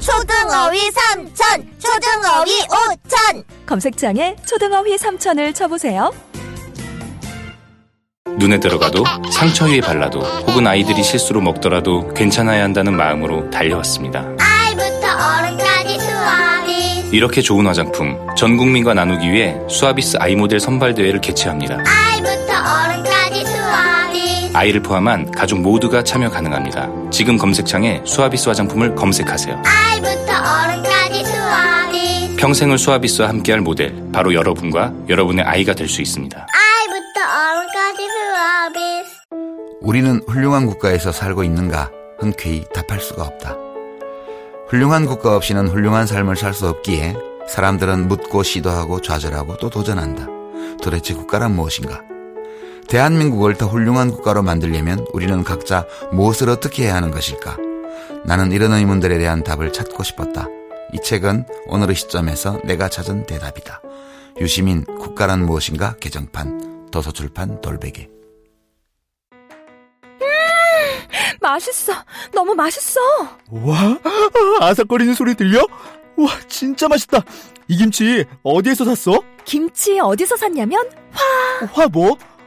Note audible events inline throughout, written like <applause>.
초등어휘 삼천, 초등어휘 오천. 검색창에 초등어휘 3천을 쳐보세요. 눈에 들어가도 상처 위에 발라도 혹은 아이들이 실수로 먹더라도 괜찮아야 한다는 마음으로 달려왔습니다. 아이부터 어른까지 수아비. 이렇게 좋은 화장품 전 국민과 나누기 위해 수아비스 아이 모델 선발 대회를 개최합니다. 수 아이를 포함한 가족 모두가 참여 가능합니다. 지금 검색창에 수아비스 화장품을 검색하세요. 아이부터 어른까지 수아비. 평생을 수아비스와 함께할 모델 바로 여러분과 여러분의 아이가 될 수 있습니다. 아이부터 어른까지 수아비. 우리는 훌륭한 국가에서 살고 있는가 흔쾌히 답할 수가 없다. 훌륭한 국가 없이는 훌륭한 삶을 살 수 없기에 사람들은 묻고 시도하고 좌절하고 또 도전한다. 도대체 국가란 무엇인가? 대한민국을 더 훌륭한 국가로 만들려면 우리는 각자 무엇을 어떻게 해야 하는 것일까? 나는 이런 의문들에 대한 답을 찾고 싶었다. 이 책은 오늘의 시점에서 내가 찾은 대답이다. 유시민 국가란 무엇인가 개정판 도서출판 돌베개 맛있어. 너무 맛있어. 와, 아삭거리는 소리 들려? 와, 진짜 맛있다. 이 김치 어디에서 샀어? 김치 어디서 샀냐면 화 뭐?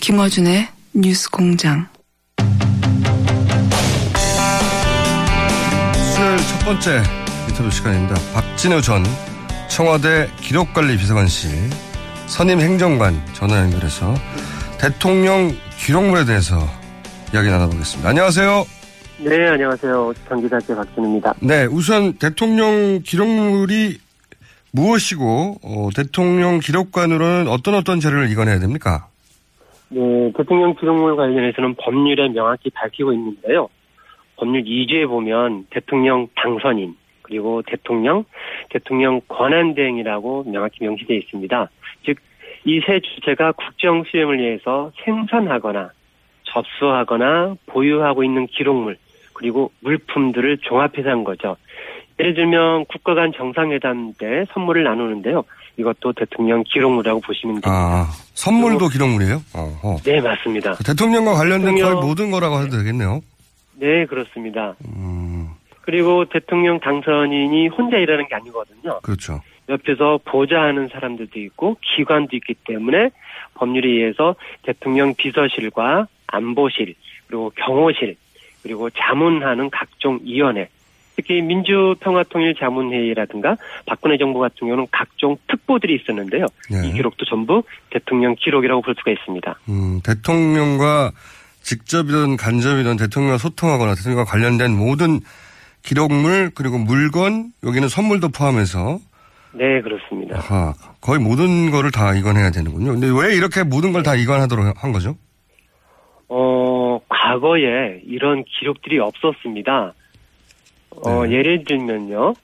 김어준의 뉴스 공장. 수요일 첫 번째 인터뷰 시간입니다. 박진우 전 청와대 기록관리 비서관실 선임 행정관 전화 연결해서 대통령 기록물에 대해서 이야기 나눠보겠습니다. 안녕하세요. 네, 안녕하세요. 전기자재 박진우입니다. 네, 우선 대통령 기록물이 무엇이고 어, 대통령 기록관으로는 어떤 어떤 자료를 이관해야 됩니까? 네, 대통령 기록물 관련해서는 법률에 명확히 밝히고 있는데요. 법률 2조에 보면 대통령 당선인, 그리고 대통령, 대통령 권한 대행이라고 명확히 명시되어 있습니다. 즉, 이 세 주체가 국정 수행을 위해서 생산하거나 접수하거나 보유하고 있는 기록물, 그리고 물품들을 종합해서 한 거죠. 예를 들면 국가 간 정상회담 때 선물을 나누는데요. 이것도 대통령 기록물이라고 보시면 됩니다. 아, 선물도 기록물이에요? 어허. 네, 맞습니다. 대통령과 관련된 대통령- 거의 모든 거라고 해도 되겠네요. 네, 그렇습니다. 음, 그리고 대통령 당선인이 혼자 일하는 게 아니거든요. 그렇죠. 옆에서 보좌하는 사람들도 있고 기관도 있기 때문에 법률에 의해서 대통령 비서실과 안보실 그리고 경호실 그리고 자문하는 각종 위원회 특히 민주평화통일자문회의라든가 박근혜 정부 같은 경우는 각종 특보들이 있었는데요. 네. 이 기록도 전부 대통령 기록이라고 볼 수가 있습니다. 음, 대통령과 직접이든 간접이든 대통령과 소통하거나 대통령과 관련된 모든 기록물 그리고 물건 여기는 선물도 포함해서 네, 그렇습니다. 아하, 거의 모든 거를 다 이관해야 되는군요. 근데 왜 이렇게 모든 걸 다 이관하도록 한 거죠? 어, 과거에 이런 기록들이 없었습니다. 어, 네. 예를 들면요.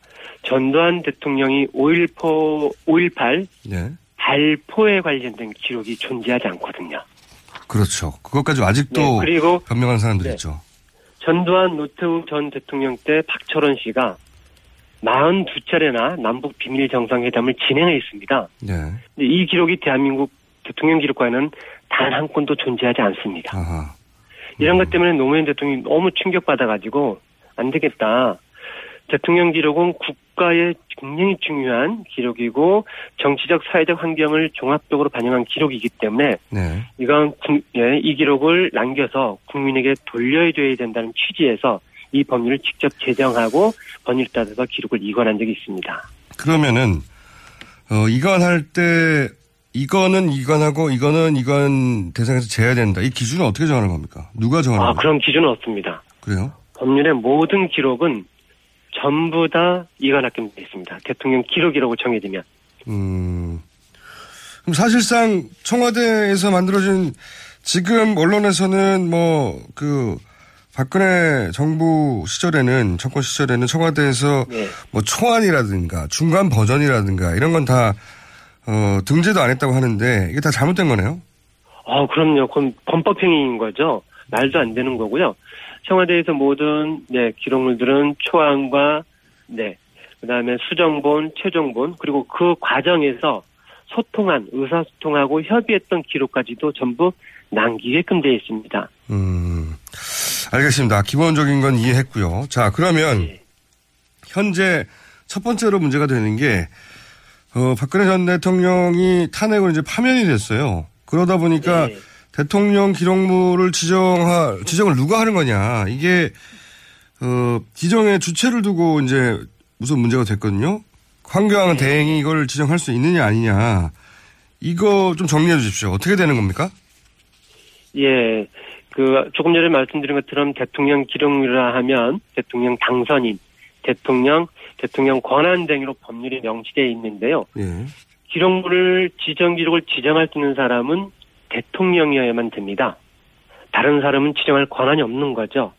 전두환 대통령이 5.18, 5.18 네. 발포에 관련된 기록이 존재하지 않거든요. 그렇죠. 그것까지 아직도 네, 그리고 변명하는 사람들이 네. 있죠. 전두환 노태우 전 대통령 때 박철원 씨가 42차례나 남북 비밀 정상회담을 진행했습니다. 네. 근데 이 기록이 대한민국 대통령 기록과에는 단 한 건도 존재하지 않습니다. 아하. 이런 것 때문에 노무현 대통령이 너무 충격받아가지고 안 되겠다. 대통령 기록은 국가의 굉장히 중요한 기록이고 정치적 사회적 환경을 종합적으로 반영한 기록이기 때문에 네. 이건 국- 예, 이 기록을 남겨서 국민에게 돌려줘야 된다는 취지에서 이 법률을 직접 제정하고 법률 따라서 기록을 이관한 적이 있습니다. 그러면은 어, 이관할 때 이거는 이관하고 이거는 이관 대상에서 제외된다. 이 기준은 어떻게 정하는 겁니까? 누가 정하는 아, 겁니까? 그런 기준은 없습니다. 그래요? 법률의 모든 기록은 전부 다 이관학금 돼 있습니다. 대통령 기록이라고 정해지면. 음. 그럼 사실상 청와대에서 만들어진 지금 언론에서는 뭐 그 박근혜 정부 시절에는 정권 시절에는 청와대에서 네. 뭐 초안이라든가 중간 버전이라든가 이런 건 다 어, 등재도 안 했다고 하는데 이게 다 잘못된 거네요. 아, 그럼요. 그건 범법행위인 거죠. 말도 안 되는 거고요. 청와대에서 모든 네, 기록물들은 초안과 네, 그다음에 수정본, 최종본 그리고 그 과정에서 소통한 의사소통하고 협의했던 기록까지도 전부 남기게끔 되어 있습니다. 음, 알겠습니다. 기본적인 건 이해했고요. 자, 그러면 네. 현재 첫 번째로 문제가 되는 게 어, 박근혜 전 대통령이 탄핵으로 이제 파면이 됐어요. 그러다 보니까 네. 대통령 기록물을 지정할 지정을 누가 하는 거냐 이게 어, 지정의 주체를 두고 이제 무슨 문제가 됐거든요. 황교안 대행이 이걸 지정할 수 있느냐 아니냐 이거 좀 정리해 주십시오. 어떻게 되는 겁니까? 예, 그 조금 전에 말씀드린 것처럼 대통령 기록물이라 하면 대통령 당선인, 대통령, 대통령 권한 등으로 법률이 명시되어 있는데요. 예. 기록물을 지정 기록을 지정할 수 있는 사람은 대통령이어야만 됩니다. 다른 사람은 지정할 권한이 없는 거죠.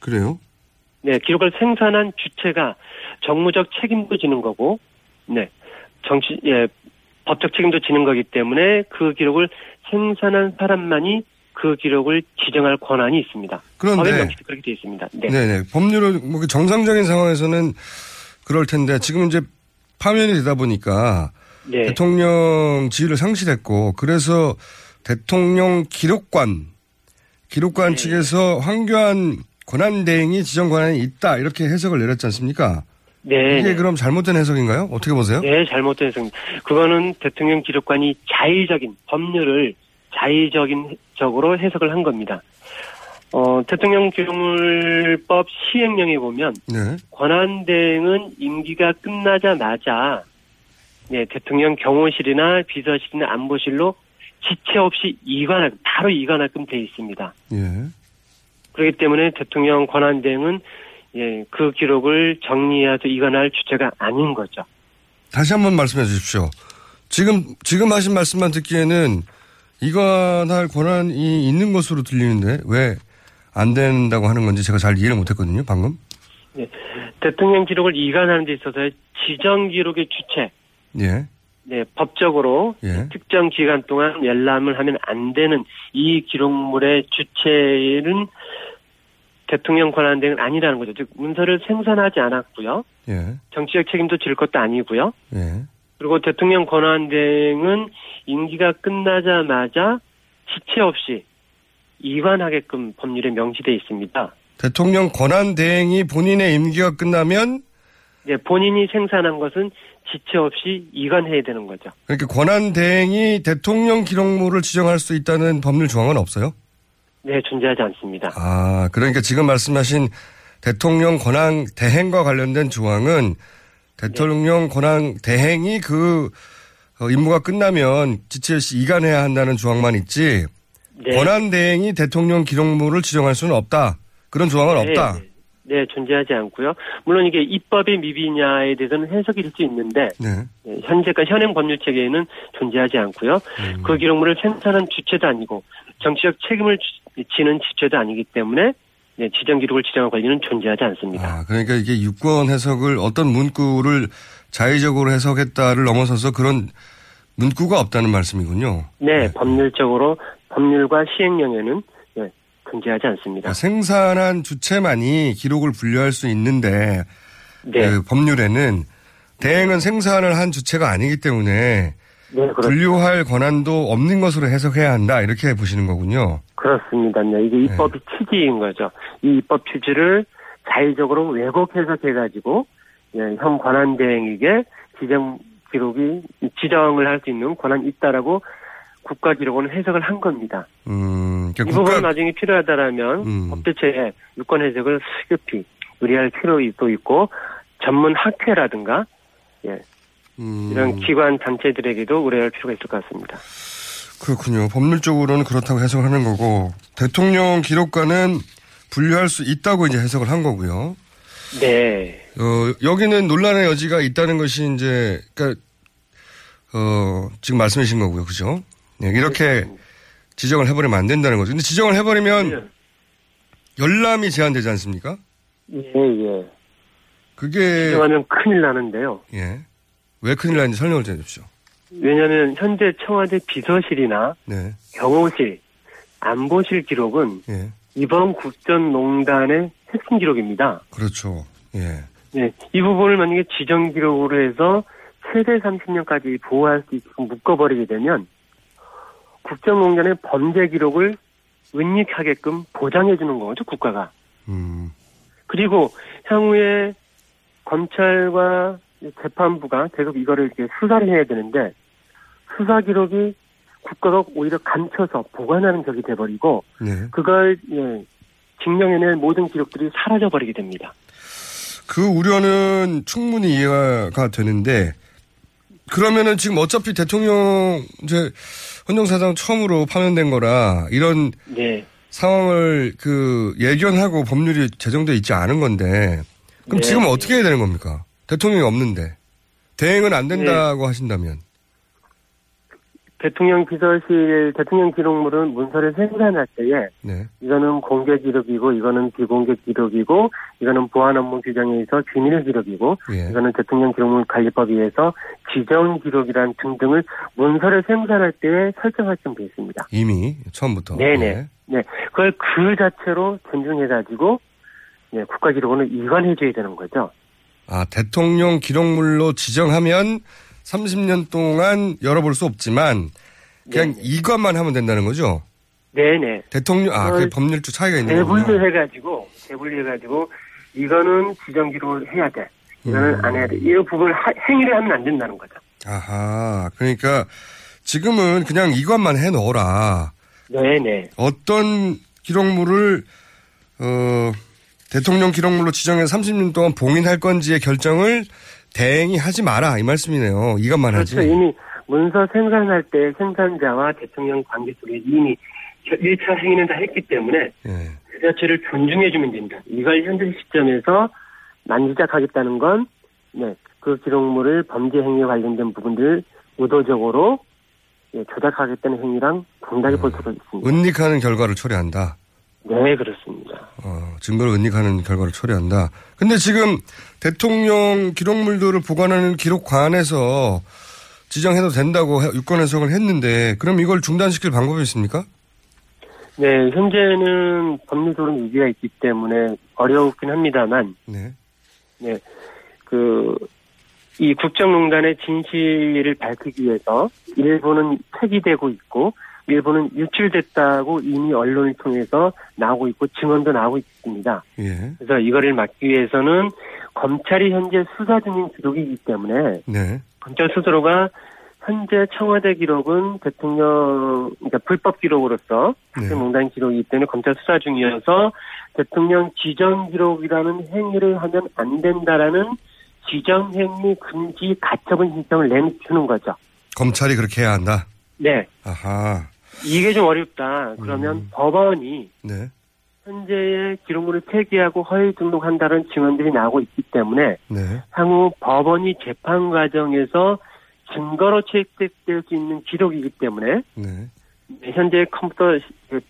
그래요? 네, 기록을 생산한 주체가 정무적 책임도 지는 거고, 네, 정치, 예, 법적 책임도 지는 거기 때문에 그 기록을 생산한 사람만이 그 기록을 지정할 권한이 있습니다. 그런데- 법에 명시돼 그렇게 되어 있습니다. 네. 네네. 법률은 뭐 정상적인 상황에서는 그럴 텐데 지금 이제 파면이 되다 보니까 네. 대통령 지위를 상실했고 그래서 대통령 기록관 기록관 네. 측에서 황교안 권한대행이 지정 권한이 있다 이렇게 해석을 내렸지 않습니까? 네. 이게 그럼 잘못된 해석인가요? 어떻게 보세요? 네, 잘못된 해석입니다. 그거는 대통령 기록관이 자의적인 법률을 자의적인 적으로 해석을 한 겁니다. 어, 대통령 기록물법 시행령에 보면 네. 권한 대행은 임기가 끝나자마자 네, 대통령 경호실이나 비서실이나 안보실로 지체 없이 이관할 바로 이관할끔 돼 있습니다. 예. 그렇기 때문에 대통령 권한대행은 예, 그 기록을 정리해서 이관할 주체가 아닌 거죠. 다시 한번 말씀해 주십시오. 지금 지금 하신 말씀만 듣기에는 이관할 권한이 있는 것으로 들리는데 왜 안 된다고 하는 건지 제가 잘 이해를 못했거든요. 방금. 네, 대통령 기록을 이관하는 데 있어서 지정 기록의 주체, 예. 네, 법적으로 예. 특정 기간 동안 열람을 하면 안 되는 이 기록물의 주체는 대통령 권한 등은 아니라는 거죠. 즉 문서를 생산하지 않았고요. 예. 정치적 책임도 질 것도 아니고요. 예. 그리고 대통령 권한 등은 임기가 끝나자마자 지체 없이 이관하게끔 법률에 명시돼 있습니다. 대통령 권한 대행이 본인의 임기가 끝나면 네, 본인이 생산한 것은 지체 없이 이관해야 되는 거죠. 그렇게 권한 대행이 대통령 기록물을 지정할 수 있다는 법률 조항은 없어요? 네, 존재하지 않습니다. 아, 그러니까 지금 말씀하신 대통령 권한 대행과 관련된 조항은 대통령 권한 대행이 그 어, 임무가 끝나면 지체 없이 이관해야 한다는 조항만 있지 네. 권한 대행이 대통령 기록물을 지정할 수는 없다. 그런 조항은 네, 없다. 네, 네, 존재하지 않고요. 물론 이게 입법의 미비냐에 대해서는 해석이 될 수 있는데 네. 네, 현재까지 현행 법률 체계에는 존재하지 않고요. 음. 그 기록물을 생산한 주체도 아니고 정치적 책임을 지- 지는 주체도 아니기 때문에 네, 지정 기록을 지정할 권리는 존재하지 않습니다. 아, 그러니까 이게 유권 해석을 어떤 문구를 자의적으로 해석했다를 넘어서서 그런 문구가 없다는 말씀이군요. 네, 법률적으로 법률과 시행령에는 네, 존재하지 않습니다. 그러니까 생산한 주체만이 기록을 분류할 수 있는데 네, 그 법률에는 대행은 생산을 한 주체가 아니기 때문에 네, 분류할 권한도 없는 것으로 해석해야 한다 이렇게 보시는 거군요. 그렇습니다. 네, 이게 입법의 취지인 거죠. 이 입법 취지를 자의적으로 왜곡 해석해가지고 예, 현 권한 대행에게 지정 기록이 지정을 할 수 있는 권한이 있다라고 국가 기록원은 해석을 한 겁니다. 음, 이 그러니까 부분은 국가 나중에 필요하다라면 음. 법제처에 유권 해석을 수급히 의뢰할 필요도 있고 전문 학회라든가 예 음, 이런 기관 단체들에게도 의뢰할 필요가 있을 것 같습니다. 그렇군요. 법률적으로는 그렇다고 해석을 하는 거고 대통령 기록과는 분류할 수 있다고 이제 해석을 한 거고요. 네. 어, 여기는 논란의 여지가 있다는 것이 이제 그러니까 어, 지금 말씀해 주신 거고요. 그죠? 네, 이렇게 지정을 해버리면 안 된다는 거죠. 근데 지정을 해버리면 열람이 제한되지 않습니까? 예, 예. 그게 지정하면 큰일 나는데요. 예. 왜 큰일 나는지 설명을 좀 해주십시오. 왜냐하면 현재 청와대 비서실이나 네. 경호실, 안보실 기록은 예. 이번 국정농단의 핵심 기록입니다. 그렇죠. 예. 네, 이 부분을 만약에 지정 기록으로 해서 최대 30년까지 보호할 수 있게끔 묶어버리게 되면 국정농단의 범죄 기록을 은닉하게끔 보장해주는 거죠, 국가가. 음. 그리고 향후에 검찰과 재판부가 계속 이거를 이렇게 수사를 해야 되는데 수사 기록이 국가가 오히려 감춰서 보관하는 격이 돼버리고 네. 그걸 예, 증명해낼 모든 기록들이 사라져버리게 됩니다. 그 우려는 충분히 이해가 되는데 그러면은 지금 어차피 대통령 이제 헌정사상 처음으로 파면된 거라 이런 네. 상황을 그 예견하고 법률이 제정돼 있지 않은 건데 그럼 네. 지금 어떻게 해야 되는 겁니까? 대통령이 없는데 대행은 안 된다고 네. 하신다면 대통령 비서실 대통령 기록물은 문서를 생산할 때에 네. 이거는 공개 기록이고 이거는 비공개 기록이고 이거는 보안 업무 규정에 의해서 비밀 기록이고 예. 이거는 대통령 기록물 관리법에 의해서 지정 기록이란 등등을 문서를 생산할 때에 설정할 좀 되어 있습니다. 이미 처음부터 네네. 예. 네, 그걸 그 자체로 존중해 가지고 네, 국가 기록원을 이관해 줘야 되는 거죠. 아 대통령 기록물로 지정하면 30년 동안 열어볼 수 없지만 그냥 네네. 이것만 하면 된다는 거죠. 네네. 대통령 아 그 법률적 차이가 있는 거군요. 대분류해가지고 대분류해가지고 이거는 지정 기록을 해야 돼. 이거는 음. 안 해야 돼. 이 부분을 하- 행위를 하면 안 된다는 거죠. 아하 그러니까 지금은 그냥 이것만 해 넣어라. 네네. 어떤 기록물을 어 대통령 기록물로 지정해서 30년 동안 봉인할 건지의 결정을 대행이 하지 마라 이 말씀이네요. 이것만 하지. 그렇죠. 이미 문서 생산할 때 생산자와 대통령 관계 속에 이미 1차 행위는 다 했기 때문에 예. 그 자체를 존중해주면 된다. 이걸 현재 시점에서 만지작하겠다는 건, 네, 그 기록물을 범죄 행위에 관련된 부분들 의도적으로 예, 조작하겠다는 행위랑 동작해 볼 수가 있습니다. 은닉하는 결과를 초래한다. 네, 그렇습니다. 어, 증거를 은닉하는 결과를 초래한다. 근데 지금 대통령 기록물들을 보관하는 기록관에서 지정해도 된다고 해- 유권 해석을 했는데 그럼 이걸 중단시킬 방법이 있습니까? 네, 현재는 법리적으로 위기가 있기 때문에 어려웠긴 합니다만, 네. 네, 그, 이 국정농단의 진실을 밝히기 위해서 일부는 폐기되고 있고, 일부는 유출됐다고 이미 언론을 통해서 나오고 있고, 증언도 나오고 있습니다. 예. 그래서 이거를 막기 위해서는 검찰이 현재 수사 중인 기록이기 때문에, 네. 검찰 스스로가 현재 청와대 기록은 대통령, 그러니까 불법 기록으로서 네. 국정농단 기록이기 때문에 검찰 수사 중이어서 대통령 지정 기록이라는 행위를 하면 안 된다라는 지정 행위 금지 가처분 신청을 내주는 거죠. 검찰이 그렇게 해야 한다. 네. 아하. 이게 좀 어렵다. 그러면 음. 법원이 네. 현재의 기록물을 폐기하고 허위 등록한다는 증언들이 나오고 있기 때문에 네. 향후 법원이 재판 과정에서 증거로 채택될 수 있는 기록이기 때문에 네. 현재 컴퓨터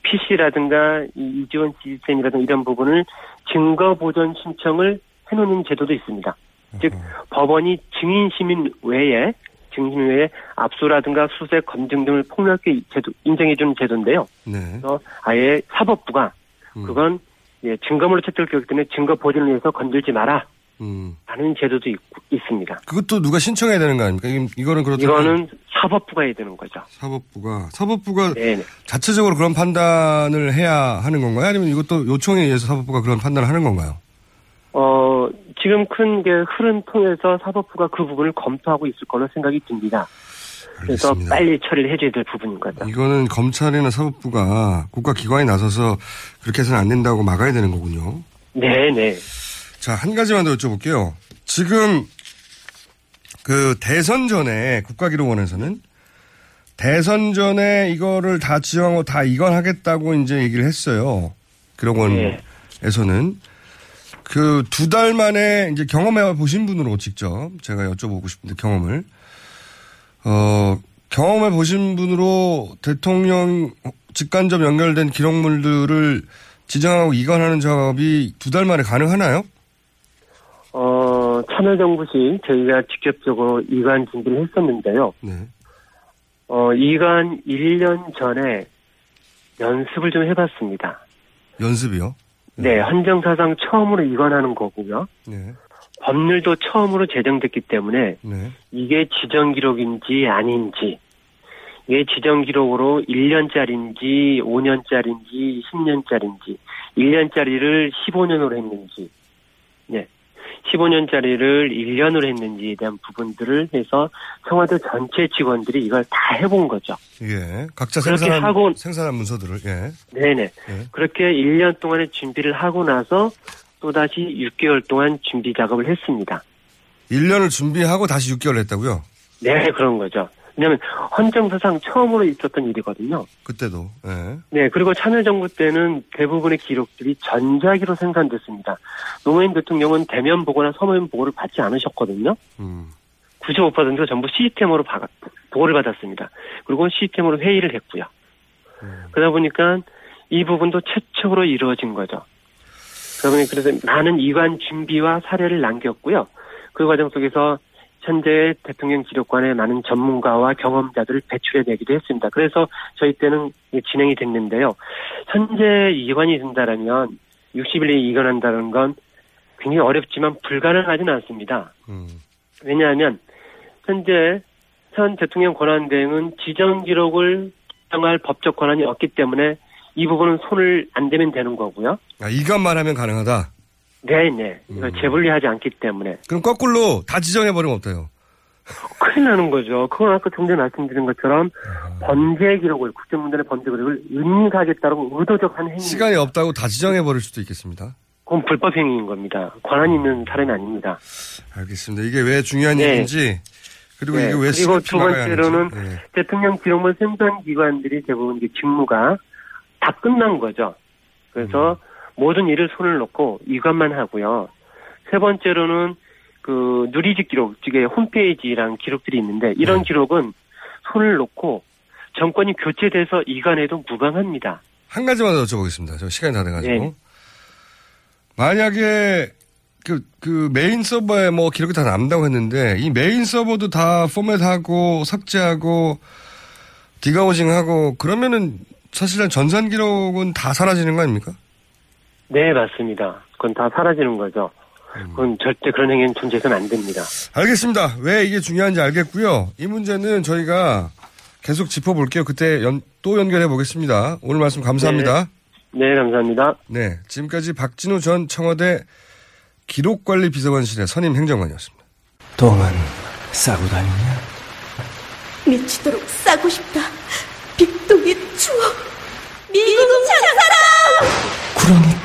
PC라든가 이지원 시스템이라든가 이런 부분을 증거 보존 신청을 해놓는 제도도 있습니다. 즉 법원이 증인 시민 외에 시민 외에 압수라든가 수색 검증 등을 폭넓게 제도, 인정해주는 제도인데요. 네. 그래서 아예 사법부가 음. 그건 예, 증거물로 채택되기 때문에 증거 보존을 위해서 건들지 마라 음. 하는 제도도 있, 있습니다. 그것도 누가 신청해야 되는 거 아닙니까? 이- 이거는 그렇다면 이거는 사법부가 해야 되는 거죠. 사법부가 사법부가 네. 자체적으로 그런 판단을 해야 하는 건가요? 아니면 이것도 요청에 의해서 사법부가 그런 판단을 하는 건가요? 어, 지금 큰게 흐름 통해서 사법부가 그 부분을 검토하고 있을 걸로 생각이 듭니다. 그래서 알겠습니다. 빨리 처리를 해줘야 될 부분인 거죠. 이거는 검찰이나 사법부가 국가기관이 나서서 그렇게 해서는 안 된다고 막아야 되는 거군요. 네네. 자, 한 가지만 더 여쭤볼게요. 지금 그 대선 전에 국가기록원에서는 대선 전에 이거를 다 지정하고 다 이관하겠다고 이제 얘기를 했어요. 기록원에서는 그 두 달 만에 이제 경험해 보신 분으로 직접 제가 여쭤보고 싶은데 경험을 어 경험해 보신 분으로 대통령 직간접 연결된 기록물들을 지정하고 이관하는 작업이 두 달 만에 가능하나요? 어, 참여정부 시 저희가 직접적으로 이관 준비를 했었는데요. 네. 어, 이관 1년 전에 연습을 좀 해봤습니다. 연습이요? 네, 헌정사상 처음으로 이관하는 거고요. 네. 법률도 처음으로 제정됐기 때문에 네. 이게 지정 기록인지 아닌지, 이게 지정 기록으로 1년짜리인지 5년짜리인지 10년짜리인지, 1년짜리를 15년으로 했는지, 네. 15년짜리를 1년으로 했는지에 대한 부분들을 해서 청와대 전체 직원들이 이걸 다 해본 거죠. 예. 각자 그렇게 생산한, 하고- 생산한 문서들을, 예. 네네. 예. 그렇게 1년 동안의 준비를 하고 나서 또다시 6개월 동안 준비 작업을 했습니다. 1년을 준비하고 다시 6개월 했다고요? 네, 그런 거죠. 왜냐하면 헌정사상 처음으로 있었던 일이거든요. 그때도, 예. 네, 그리고 참여정부 때는 대부분의 기록들이 전자기로 생산됐습니다. 노무현 대통령은 대면 보고나 서면 보고를 받지 않으셨거든요. 음. 95%가 전부 시스템으로 바- 보고를 받았습니다. 그리고 시스템으로 회의를 했고요. 그러다 보니까 이 부분도 최초로 이루어진 거죠. 그러다 보니 그래서 많은 이관 준비와 사례를 남겼고요. 그 과정 속에서 현재 대통령 기록관에 많은 전문가와 경험자들을 배출해내기도 했습니다. 그래서 저희 때는 진행이 됐는데요. 현재 이관이 된다라면 60일에 이관한다는 건 굉장히 어렵지만 불가능하지는 않습니다. 음. 왜냐하면 현재 현 대통령 권한대행은 지정 기록을 정할 법적 권한이 없기 때문에 이 부분은 손을 안 대면 되는 거고요. 아, 이관만 하면 가능하다? 네 네. 이걸 재분리하지 않기 때문에. 그럼 거꾸로 다 지정해버리면 어때요? 큰일 나는 거죠. 그건 아까 좀 전에 말씀드린 것처럼 번제 기록을, 국정문단의 번제 기록을 은닉하겠다고 의도적 한 행위. 시간이 없다고 다 지정해버릴 수도 있겠습니다. 그건 불법 행위인 겁니다. 권한 있는 사람이 아닙니다. 알겠습니다. 이게 왜 중요한 네. 얘기인지, 그리고 네, 이게 왜 그리고 두 번째로는. 예. 대통령 기록물 생산 기관들이 대부분 이제 직무가 다 끝난 거죠. 그래서 음. 모든 일을 손을 놓고 이것만 하고요. 세 번째로는 그 누리집 기록, 즉 홈페이지랑 기록들이 있는데 이런 네. 기록은 손을 놓고 정권이 교체돼서 이관해도 무방합니다. 한 가지만 더 여쭤보겠습니다. 저 시간이 다 돼가지고. 네. 만약에 그, 그 메인 서버에 뭐 기록이 다 남다고 했는데 이 메인 서버도 다 포맷하고 삭제하고 디가우징하고 그러면은 사실은 전산 기록은 다 사라지는 거 아닙니까? 네, 맞습니다. 그건 다 사라지는 거죠. 음. 그건 절대 그런 행위는 존재해서는 안 됩니다. 알겠습니다. 왜 이게 중요한지 알겠고요. 이 문제는 저희가 계속 짚어볼게요. 그때 연- 또 연결해 보겠습니다. 오늘 말씀 감사합니다. 네, 감사합니다. 네, 지금까지 박진우 전 청와대 기록관리 비서관실의 선임 행정관이었습니다. 똥은 싸고 다니냐? 미치도록 싸고 싶다. 빅동의 추억. 미국 장사랑! 구렁이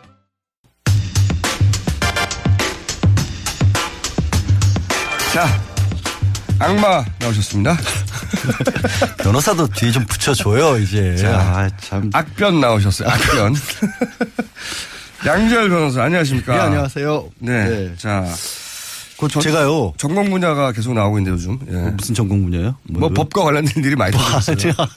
자, 악마 나오셨습니다. <laughs> 변호사도 뒤에 좀 붙여줘요, 이제. 자, 아, 참. 악변 나오셨어요. 악변. <laughs> 양재열 변호사 안녕하십니까? 네, 안녕하세요. 네. 네. 자, 그 제가요. 전공 분야가 계속 나오고 있는데 요즘. 예. 무슨 전공 분야요? 뭐 법과 관련된 일이 많이 터졌어요. <laughs> 제가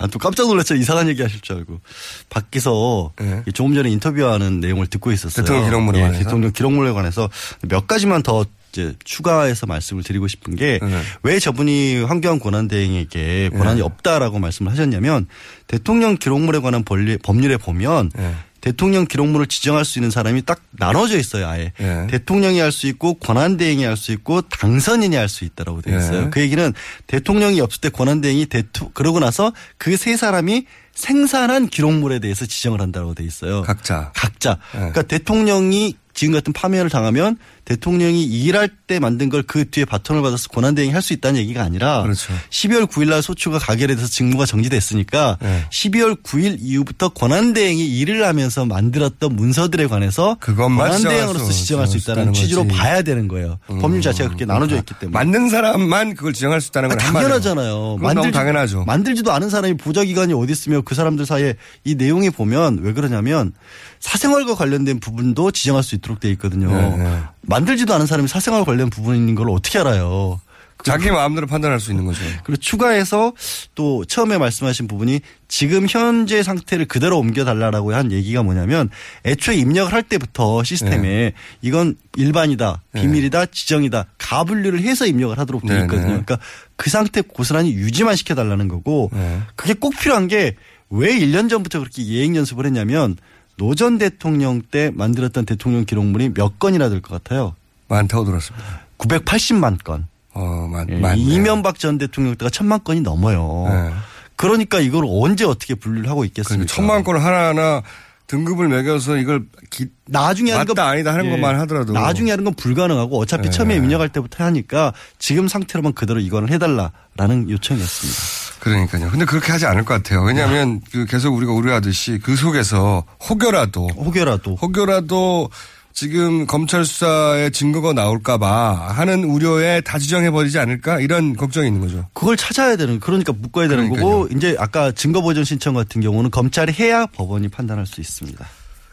아, 또 깜짝 놀랐죠. 이상한 얘기 하실 줄 알고. 밖에서 조금 전에 인터뷰하는 내용을 듣고 있었어요. 네. 대통령 기록물에 예, 관해서? 대통령 기록물에 관해서 몇 가지만 더 이제 추가해서 말씀을 드리고 싶은 게왜 네. 저분이 황교안 권한대행에게 권한이 네. 없다라고 말씀을 하셨냐면 대통령 기록물에 관한 법률에 보면 네. 대통령 기록물을 지정할 수 있는 사람이 딱 나눠져 있어요, 아예. 대통령이 할 수 있고 권한 대행이 할 수 있고 당선인이 할 수 있다라고 되어 있어요. 네. 그 얘기는 대통령이 없을 때 권한 대행이 대토 그러고 나서 그 세 사람이 생산한 기록물에 대해서 지정을 한다고 돼 있어요. 각자. 각자. 그러니까 대통령이 지금 같은 파면을 당하면 대통령이 일할 때 만든 걸 그 뒤에 바톤을 받아서 권한 대행이 할수 있다는 얘기가 아니라 그렇죠. 12월 9일 날 소추가 가결돼서 직무가 정지됐으니까 네. 12월 9일 이후부터 권한 대행이 일을 하면서 만들었던 문서들에 관해서 그것만 권한 대행으로서 지정할 수 있다는 취지로 거지. 봐야 되는 거예요. 법률 자체가 그렇게 나눠져 있기 때문에. 만든 사람만 그걸 지정할 수 있다는 건 당연하잖아요. 그건 너무 당연하죠. 만들지도 않은 사람이 보좌 기관이 어디 있으며 그 사람들 사이에 이 내용이 보면 왜 그러냐면 사생활과 관련된 부분도 지정할 수 있도록 돼 있거든요. 네, 네. 만들지도 않은 사람이 사생활 관련 부분인 걸 어떻게 알아요? 자기 마음대로 판단할 수 있는 거죠. 그리고 추가해서 또 처음에 말씀하신 부분이 지금 현재 상태를 그대로 옮겨달라라고 한 얘기가 뭐냐면 애초에 입력을 할 때부터 시스템에 네. 이건 일반이다, 비밀이다, 지정이다, 가분류를 해서 입력을 하도록 되어 네, 있거든요. 네. 그러니까 그 상태 고스란히 유지만 시켜달라는 거고 네. 그게 꼭 필요한 게 왜 1년 전부터 그렇게 예행 연습을 했냐면 노전 대통령 때 만들었던 대통령 기록물이 몇 건이나 될 것 같아요? 많다고 들었습니다. 980만 건. 어, 많, 예, 많네. 이명박 전 대통령 때가 천만 건이 넘어요. 네. 그러니까 이걸 언제 어떻게 분류를 하고 있겠습니까? 그러니까 천만 건을 하나하나 등급을 매겨서 이걸 기, 나중에 하는 맞다 건 아니다 하는 예. 것만 하더라도 나중에 하는 건 불가능하고 어차피 네. 처음에 입력할 때부터 하니까 지금 상태로만 그대로 이거를 해달라라는 요청이었습니다. 그러니까요. 근데 그렇게 하지 않을 것 같아요. 왜냐하면 그 계속 우리가 우려하듯이 그 속에서 혹여라도 혹여라도 혹여라도 지금 검찰 수사에 증거가 나올까봐 하는 우려에 다 지정해 버리지 않을까 이런 걱정이 있는 거죠. 그걸 찾아야 되는 그러니까 묶어야 되는 거고 이제 아까 증거 보전 신청 같은 경우는 검찰이 해야 법원이 판단할 수 있습니다.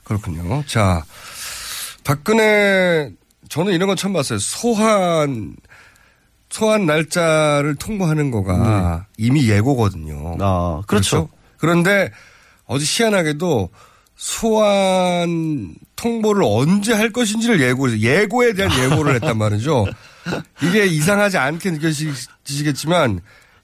그렇군요. 자, 박근혜 저는 이런 건 처음 봤어요. 소환 소환 날짜를 통보하는 거가 이미 예고거든요. 아, 그렇죠. 그런데 어제 희한하게도 소환 통보를 언제 할 것인지를 예고해서 예고에 대한 예고를 <laughs> 했단 말이죠. 이게 이상하지 않게 느껴지시겠지만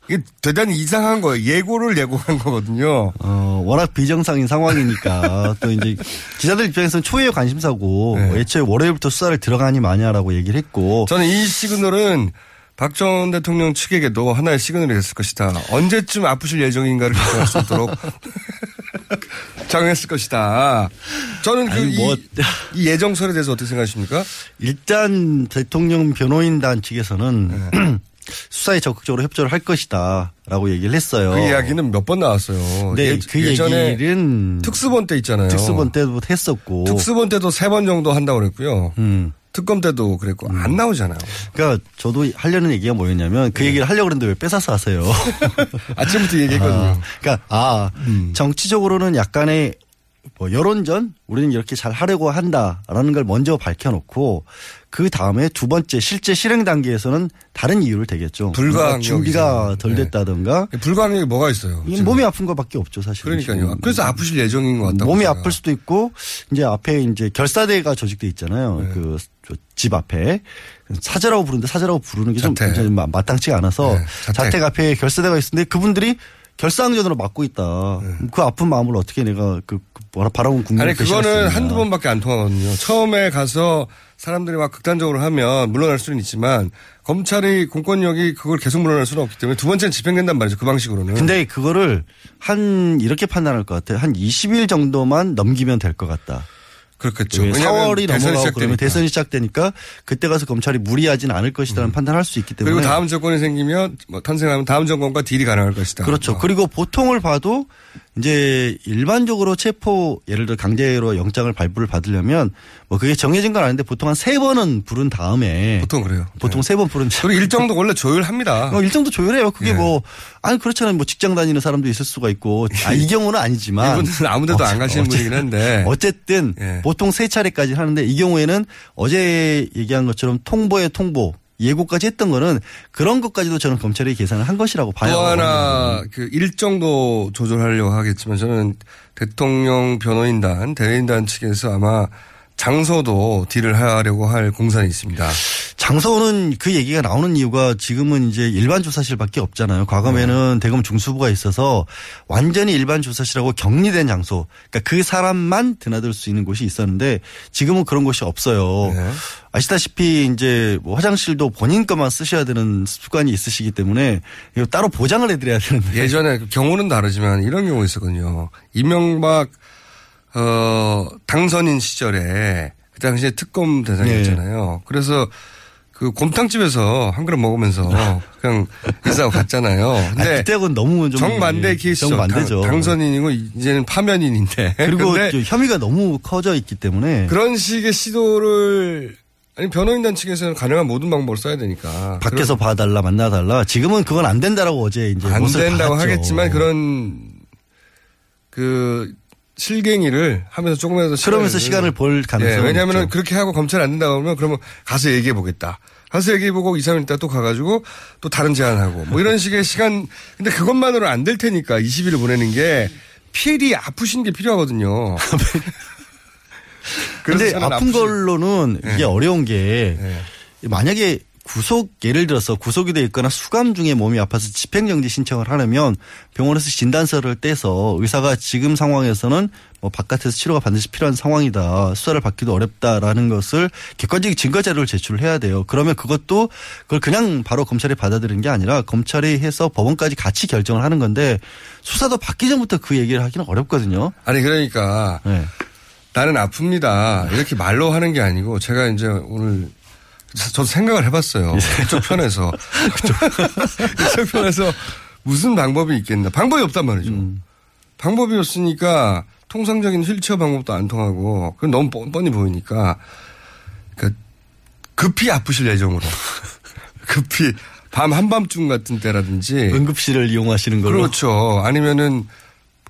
이게 대단히 이상한 거예요. 예고를 예고한 거거든요. 어, 워낙 비정상인 상황이니까 <laughs> 또 이제 기자들 입장에서는 초유의 관심사고 네. 뭐 애초에 월요일부터 수사를 들어가니 마냐라고 얘기를 했고 저는 이 시그널은 박 전 대통령 측에게도 하나의 시그널이 됐을 것이다. 언제쯤 아프실 예정인가를 결정할 수 있도록 <laughs> 정했을 것이다. 저는 그 뭐- 이, 이 예정설에 대해서 어떻게 생각하십니까? 일단 대통령 변호인단 측에서는 네. 수사에 적극적으로 협조를 할 것이다라고 얘기를 했어요. 그 이야기는 몇 번 나왔어요. 네, 예, 그 예전에 얘기는 특수본 때 있잖아요. 특수본 때부터 했었고. 특수본 때도 세 번 정도 한다고 그랬고요. 음. 특검 때도 그랬고 안 나오잖아요. 그러니까 저도 하려는 얘기가 뭐였냐면 네. 그 얘기를 하려고 그랬는데 왜 뺏어서 하세요? <laughs> 아침부터 얘기했거든요. 아, 그러니까 아 음. 정치적으로는 약간의 뭐 여론전 우리는 이렇게 잘 하려고 한다라는 걸 먼저 밝혀놓고 그 다음에 두 번째 실제 실행 단계에서는 다른 이유를 대겠죠. 불가항력이죠. 뭔가 준비가 덜 네. 됐다든가 불가항력이 뭐가 있어요? 이 몸이 아픈 것밖에 없죠 사실. 그러니까요. 그래서 아프실 예정인 것 같다고. 몸이 제가. 아플 수도 있고 이제 앞에 이제 결사대가 조직돼 있잖아요. 네. 그집 앞에 사제라고 부르는데 사제라고 부르는 게좀 자태. 마땅치가 않아서 네, 자택. 자택 앞에 결사대가 있는데 그분들이 결사항전으로 막고 있다. 그 아픈 마음을 어떻게 내가 그, 그 뭐라 바라본 국민을 네. 아니 그거는 한두. 번밖에 안 통하거든요. 처음에 가서 사람들이 막 극단적으로 하면 물러날 수는 있지만 검찰이 공권력이 그걸 계속 물러날 수는 없기 때문에 두 번째는 집행된단 말이죠. 그 방식으로는. 근데 그거를 한 이렇게 판단할 것 같아요. 한 20일 정도만 넘기면 될 것 같다. 그렇겠죠. 왜 왜냐하면 4월이 대선이 넘어가고 그러면. 대선이 시작되니까 그때 가서 검찰이 무리하진 않을 것이라는 판단할 수 있기 때문에 그리고 다음 정권이 생기면 뭐 탄생하면 다음 정권과 딜이 가능할 것이다. 그렇죠. 그리고 보통을 봐도 이제 일반적으로 체포 예를 들어 강제로 영장을 발부를 받으려면 뭐 그게 정해진 건 아닌데 보통 한 세 번은 부른 다음에 보통 그래요. 보통 세 번 부른 그리고 일정도 원래 조율합니다. 어, 일정도 조율해요. 그게 예. 뭐 아니 그렇잖아요. 뭐 직장 다니는 사람도 있을 수가 있고 아, 이 경우는 아니지만 이분은 아무데도 안 가시는 분이긴 한데. 어쨌든 예. 보통 세 차례까지 하는데 이 경우에는 어제 얘기한 것처럼 통보에 통보 예고까지 했던 거는 그런 것까지도 저는 검찰이 계산을 한 것이라고 봐요. 또 하나 그 일정도 조절하려고 하겠지만 저는 대통령 변호인단 대리인단 측에서 아마 장소도 딜을 하려고 할 공산이 있습니다. 장소는 그 얘기가 나오는 이유가 지금은 이제 일반 조사실밖에 없잖아요. 과거에는 대검 중수부가 있어서 완전히 일반 조사실하고 격리된 장소, 그러니까 그 사람만 드나들 수 있는 곳이 있었는데 지금은 그런 곳이 없어요. 아시다시피 이제 뭐 화장실도 본인 것만 쓰셔야 되는 습관이 있으시기 때문에 이거 따로 보장을 해드려야 되는데 예전에 그 경우는 다르지만 이런 경우 있었거든요. 이명박 어 당선인 시절에 그 당시에 특검 대상이었잖아요. 그래서 그 곰탕집에서 한 그릇 먹으면서 <laughs> 그냥 인사하고 갔잖아요. 근데 아, 그때하고는 너무 좀 정반대 케이스죠. 정반대죠. 당, 선인이고 이제는 파면인인데. <laughs> 그리고 근데 저 혐의가 너무 커져 있기 때문에 그런 식의 시도를 아니 변호인단 측에서는 가능한 모든 방법을 써야 되니까. 밖에서 봐달라 만나달라 지금은 그건 안 된다라고 어제 이제 안 된다고 박았죠. 하겠지만 그런 그 실갱이를 하면서 조금이라도 그러면서 시간을 볼 가능성은 예, 왜냐하면. 그렇게 하고 검찰 안 된다고 하면 그러면 가서 얘기해 보겠다. 가서 얘기해 보고 2, 3일 있다 또 가가지고 또 다른 제안하고 뭐 이런 식의 시간 근데 그것만으로 안 될 테니까 20일을 보내는 게 필이 아프신 게 필요하거든요. 근데 아픈 아프시- 걸로는 이게 네. 어려운 게 만약에 구속 예를 들어서 구속이 돼 있거나 수감 중에 몸이 아파서 집행정지 신청을 하려면 병원에서 진단서를 떼서 의사가 지금 상황에서는 뭐 바깥에서 치료가 반드시 필요한 상황이다 수사를 받기도 어렵다라는 것을 객관적인 증거 자료를 제출을 해야 돼요. 그러면 그것도 그걸 그냥 바로 검찰이 받아들이는 게 아니라 검찰이 해서 법원까지 같이 결정을 하는 건데 수사도 받기 전부터 그 얘기를 하기는 어렵거든요. 아니 그러니까 네. 나는 아픕니다. 이렇게 말로 하는 게 아니고 제가 이제 오늘 저도 생각을 해봤어요. 그쪽 편에서. <laughs> 그쪽 편에서 무슨 방법이 있겠나. 방법이 없단 말이죠. 방법이 없으니까 통상적인 휠체어 방법도 안 통하고 그건 너무 뻔뻔히 보이니까 그 급히 아프실 예정으로. <laughs> 급히 밤 한밤중 같은 때라든지 응급실을 이용하시는 걸로. 그렇죠. 아니면은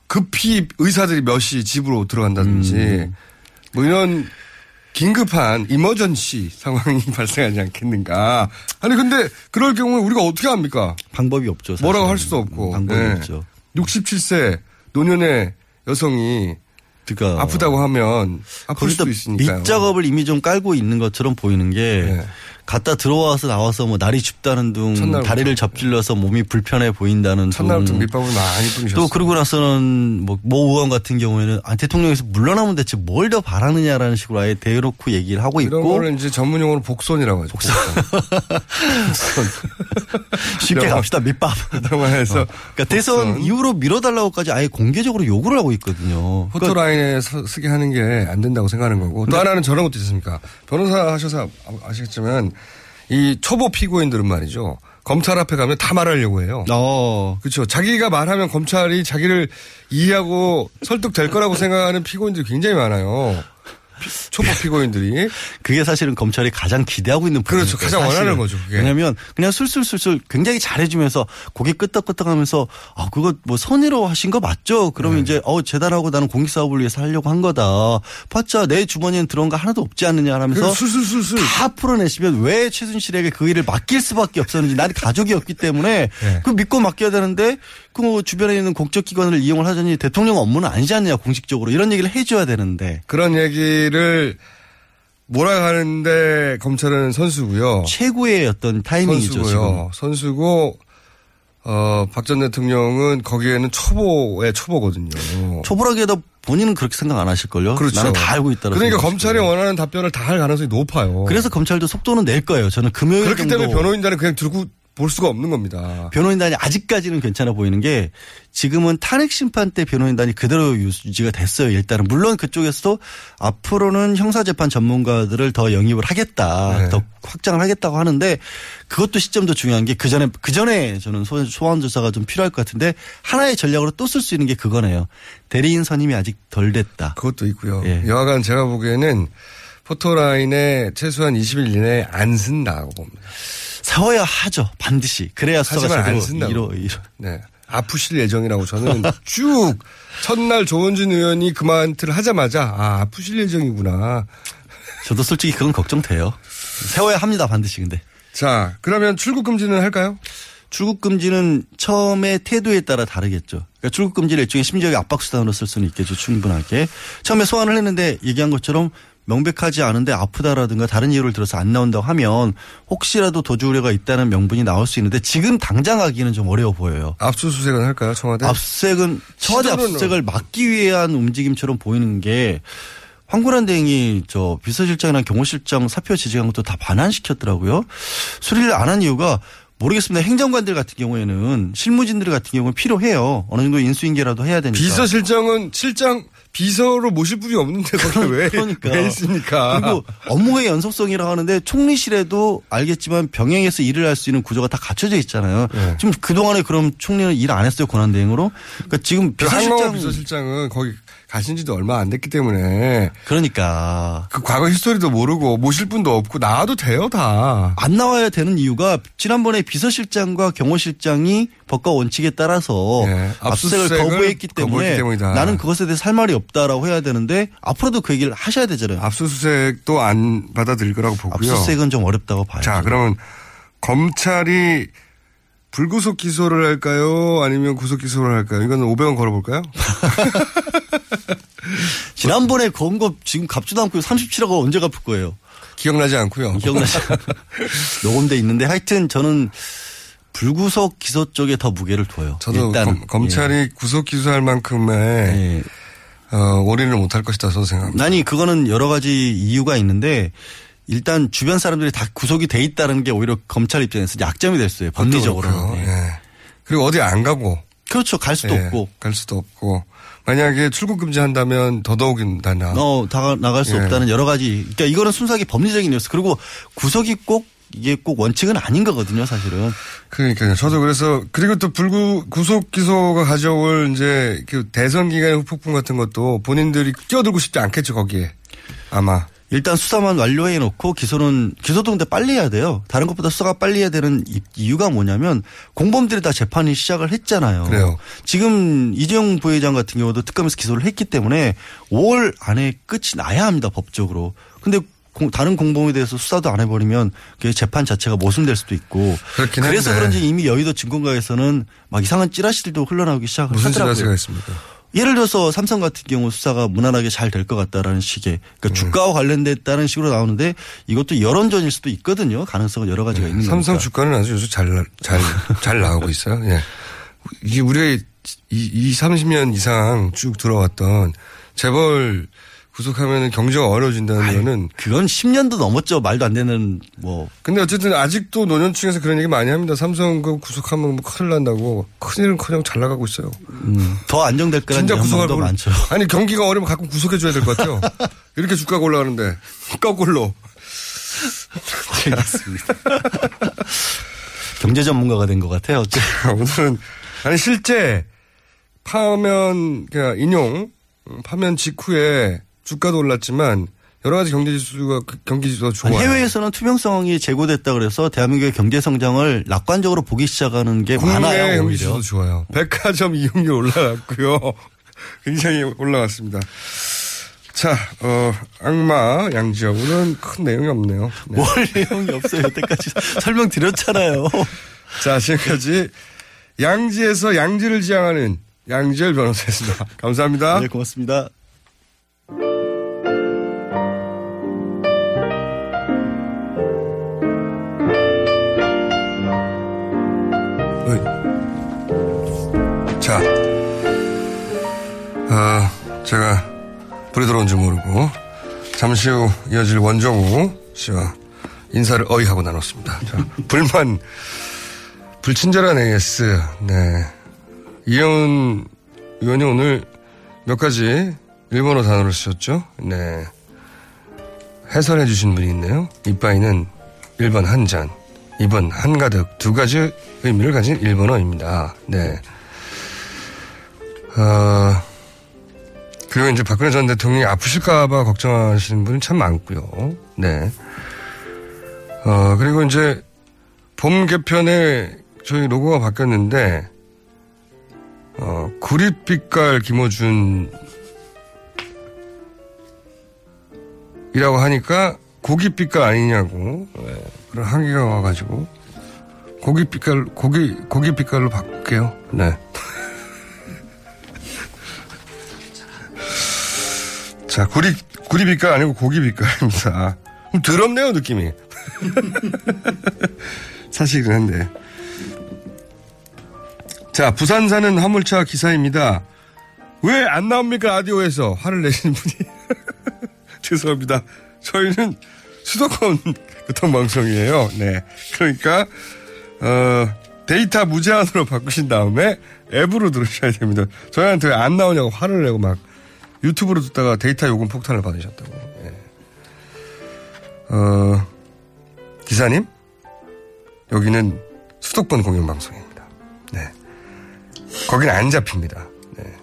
급히 의사들이 몇 시 집으로 들어간다든지 음. 뭐 이런 긴급한 이머전시 상황이 <laughs> 발생하지 않겠는가. 아니 근데 그럴 경우에 우리가 어떻게 합니까? 방법이 없죠. 사실은. 뭐라고 할 수도 없고. 방법이 네. 없죠. 67세 노년의 여성이 그러니까 아프다고 하면 아플 수도 있으니까요. 밑작업을 이미 좀 깔고 있는 것처럼 보이는 게 네. 갔다 들어와서 나와서 뭐 날이 춥다는 둥. 다리를 접질러서 몸이 불편해 보인다는 둥. 밑밥을 많이 뿌리셨어요. 또 그러고 나서는 뭐, 모 의원 같은 경우에는 아, 대통령에서 물러나면 대체 뭘 더 바라느냐라는 식으로 아예 대놓고 얘기를 하고 이런 있고 거를 이제 전문 용어로 복선이라고 하죠. 복선. <laughs> 쉽게 갑시다 밑밥. 영화에서 그러니까 대선 이후로 밀어달라고까지 아예 공개적으로 요구를 하고 있거든요. 그러니까 포토라인에 서- 쓰게 하는 게 안 된다고 생각하는 거고 또 하나는 저런 것도 있습니까? 변호사 하셔서 아- 아시겠지만 이 초보 피고인들은 말이죠. 검찰 앞에 가면 다 말하려고 해요. 어. 그렇죠. 자기가 말하면 검찰이 자기를 이해하고 설득될 거라고 생각하는 피고인들이 굉장히 많아요. 피- 초보 피고인들이. 그게 사실은 검찰이 가장 기대하고 있는 그렇죠. 부분이에요, 가장 사실은. 원하는 거죠, 그게. 왜냐하면 그냥 술술술술 굉장히 잘해주면서 고개 끄덕끄덕하면서 아 그거 뭐 선의로 하신 거 맞죠? 그러면 네. 이제 어 재단하고 나는 공익 사업을 위해서 하려고 한 거다. 봤자 내 주머니엔 들어온 거 하나도 없지 않느냐 하면서 술술술술. 다 풀어내시면 왜 최순실에게 그 일을 맡길 수밖에 없었는지 나는 가족이 없기 때문에 <laughs> 네. 그 믿고 맡겨야 되는데 그뭐 주변에 있는 공적 기관을 이용을 하자니 대통령 업무는 아니지 않느냐 공식적으로 이런 얘기를 해줘야 되는데 그런 얘기 를 몰아가는데 검찰은 선수고요. 최고의 어떤 타이밍이죠 지금. 선수고요. 선수고 어, 박 전 대통령은 거기에는 초보의 초보거든요. 초보라기에도 본인은 그렇게 생각 안 하실걸요? 그렇죠. 나는 다 알고 있다고. 그러니까 검찰이 원하는 답변을 다 할 가능성이 높아요. 그래서 검찰도 속도는 낼 거예요. 저는 금요일 그렇기 정도. 때문에 변호인단은 그냥 들고 볼 수가 없는 겁니다. 변호인단이 아직까지는 괜찮아 보이는 게 지금은 탄핵 심판 때 변호인단이 그대로 유지가 됐어요. 일단은 물론 그쪽에서도 앞으로는 형사재판 전문가들을 더 영입을 하겠다, 네. 더 확장을 하겠다고 하는데 그것도 시점도 중요한 게 그 전에 그 전에 저는 소- 소환 조사가 좀 필요할 것 같은데 하나의 전략으로 또 쓸 수 있는 게 그거네요. 대리인 선임이 아직 덜 됐다. 그것도 있고요. 예. 여하간 제가 보기에는 포토라인에 최소한 20일 이내에 안 쓴다고 봅니다. 세워야 하죠. 반드시. 그래야 수사가 제대로. 이루, 이루. 네. 아프실 예정이라고 저는 <laughs> 쭉 첫날 조원준 의원이 그 멘트를 하자마자 아, 아프실 예정이구나. 저도 솔직히 그건 걱정돼요. 세워야 합니다. 반드시 근데. 자, 그러면 출국 금지는 할까요? 출국 금지는 처음에 태도에 따라 다르겠죠. 그러니까 출국 금지를 일종의 심리적 압박 수단으로 쓸 수는 있겠죠. 충분하게. 처음에 소환을 했는데 얘기한 것처럼 명백하지 않은데 아프다라든가 다른 이유를 들어서 안 나온다고 하면 혹시라도 도주 우려가 있다는 명분이 나올 수 있는데 지금 당장 하기는 좀 어려워 보여요. 압수수색은 할까요, 청와대? 압수색은 청와대 압수색을 막기 위한 움직임처럼 보이는 게 황구란 대행이 저 비서실장이나 경호실장 사표 지지한 것도 다 반환시켰더라고요. 수리를 안 한 이유가 모르겠습니다. 행정관들 같은 경우에는 실무진들 같은 경우는 필요해요. 어느 정도 인수인계라도 해야 되니까. 비서실장은 실장 비서로 모실 분이 없는데 거기 왜, 그러니까. 왜 있습니까? 그리고 업무의 연속성이라고 하는데 총리실에도 알겠지만 병행해서 일을 할 수 있는 구조가 다 갖춰져 있잖아요. 네. 지금 그동안에 그럼 총리는 일 안 했어요. 권한대행으로. 그러니까 지금 그 비서실장 비서실장은 거기 가신 지도 얼마 안 됐기 때문에 그러니까 그 과거 히스토리도 모르고 모실 분도 없고 나와도 돼요 다. 안 나와야 되는 이유가 지난번에 비서실장과 경호실장이 법과 원칙에 따라서 예, 압수색을 압수수색을 거부했기 때문에 거부했기. 나는 그것에 대해서 할 말이 없다라고 해야 되는데 앞으로도 그 얘기를 하셔야 되잖아요. 압수수색도 안 받아들일 거라고 보고요. 압수수색은 좀 어렵다고 봐요. 자 그러면 검찰이 불구속 기소를 할까요? 아니면 구속 기소를 할까요? 이거는 500원 걸어볼까요? <laughs> <laughs> 지난번에 건 거 지금 갚지도 않고 37억을 언제 갚을 거예요? 기억나지 않고요. 기억나시 <laughs> 녹음돼 있는데 하여튼 저는 불구속 기소 쪽에 더 무게를 둬요. 저도 일단 검, 찰이 예. 구속 기소할 만큼의 예. 어, 올인을 못할 것이다 저는 생각합니다. 아니 그거는 여러 가지 이유가 있는데 일단 주변 사람들이 다 구속이 돼 있다는 게 오히려 검찰 입장에서 약점이. 법리적으로는. 그렇고요. 예. 예. 그리고 어디 안 가고 그렇죠. 갈 수도 예, 없고. 갈 수도 없고 만약에 출국 금지한다면 더더욱이나 어, 다 나갈 수 예. 없다는 여러 가지. 그러니까 이거는 순수하게 법리적인 이유였어. 그리고 구속이 꼭 이게 꼭 원칙은 아닌 거거든요, 사실은. 그러니까요. 저도 그래서 그리고 또 불구 구속 기소가 가져올 이제 그 대선 기간의 후폭풍 같은 것도 본인들이 끼어들고 싶지 않겠죠 거기에 아마 일단 수사만 완료해 놓고 기소는 기소도 근데 빨리 해야 돼요. 다른 것보다 수사가 빨리 해야 되는 이- 이유가 뭐냐면 공범들이 다 재판이 시작을 했잖아요. 그래요. 지금 이재용 부회장 같은 경우도 특검에서 기소를 했기 때문에 5월 안에 끝이 나야 합니다 법적으로. 근데 공- 다른 공범에 대해서 수사도 안 해버리면 그 재판 자체가 모순될 수도 있고. 그렇긴 그래서. 그런지 이미 여의도 증권가에서는 막 이상한 찌라시들도 흘러나오기 시작을 무슨 하더라고요. 지라시가 있습니까? 예를 들어서 삼성 같은 경우 수사가 무난하게 잘 될 것 같다라는 식의 음. 그러니까 주가와 관련됐다는 식으로 나오는데 이것도 여론전일 수도 있거든요. 가능성은 여러 가지가 있는 거니까. 네, 삼성 주가는 아주 요즘 잘, 잘, 잘 나가고 있어요. 예. 이게 우리가 이, 이 30년 이상 쭉 들어왔던 재벌 구속하면 경제가 어려워진다는 거는 그건 10년도 넘었죠. 말도 안 되는 뭐 근데 어쨌든 아직도 노년층에서 그런 얘기 많이 합니다. 삼성 그 구속하면 뭐 큰일 난다고. 큰일은 커녕 잘 나가고 있어요. 음, 더 안정될 거라는 진짜 구속할 걸- 많죠. 아니 경기가 어려면 가끔 구속해 줘야 될 것 같아요. <laughs> 이렇게 주가가 올라가는데 거꾸로. 알겠습니다. <laughs> 경제 전문가가 된 것 같아요. 오늘은 아니 실제 파면 그냥 인용 파면 직후에 주가도 올랐지만 여러 가지 경제 지수가 그 경기 지수가 좋아요. 해외에서는 투명성이 제고됐다 그래서 대한민국의 경제 성장을 lạc관적으로 보기 시작하는 게 많아요. 경기. 지수도 좋아요. 백화점 이용률 올라갔고요. <laughs> 굉장히 올라갔습니다. 자, 어, 악마 양지역은 큰 내용이 없네요. 네. 뭘 <laughs> 내용이 없어요. 여태까지 <laughs> 설명드렸잖아요. 자, 지금까지 양지에서 양지를 지향하는 양지열 변호사였습니다. 감사합니다. 네, 고맙습니다. 불이 들어온 줄 모르고 잠시 후 이어질 원정우 씨와 인사를 어이하고 나눴습니다. 자, <laughs> 불만 불친절한 AS. 네. 이영은 의원이 오늘 몇 가지 일본어 단어를 쓰셨죠? 네. 해설해 주신 분이 있네요. 이빠이는 1번 한 잔, 2번 한가득 두 가지 의미를 가진 일본어입니다. 네. 어, 그리고 이제 박근혜 전 대통령이 아프실까봐 걱정하시는 분이 참 많고요. 네. 어, 그리고 이제 봄 개편에 저희 로고가 바뀌었는데, 어, 구릿빛깔 김어준 이라고 하니까 고깃빛깔 아니냐고 네, 그런 항의가 와가지고 고깃빛깔 고기 고깃빛깔로 바꿀게요. 네. 자 구리 구리빛깔 아니고 고기빛깔입니다. 좀 더럽네요 느낌이. <laughs> 사실은 한데. 자 부산 사는 화물차 기사입니다. 왜 안 나옵니까 라디오에서 화를 내시는 분이. <laughs> 죄송합니다. 저희는 수도권 교통방송이에요. 네. 그러니까, 어, 데이터 무제한으로 바꾸신 다음에 앱으로 들으셔야 됩니다. 저희한테 왜 안 나오냐고 화를 내고 막 유튜브로 듣다가 데이터 요금 폭탄을 받으셨다고. 네. 어, 기사님, 여기는 수도권 공영방송입니다. 네. 거긴 안 잡힙니다. 네.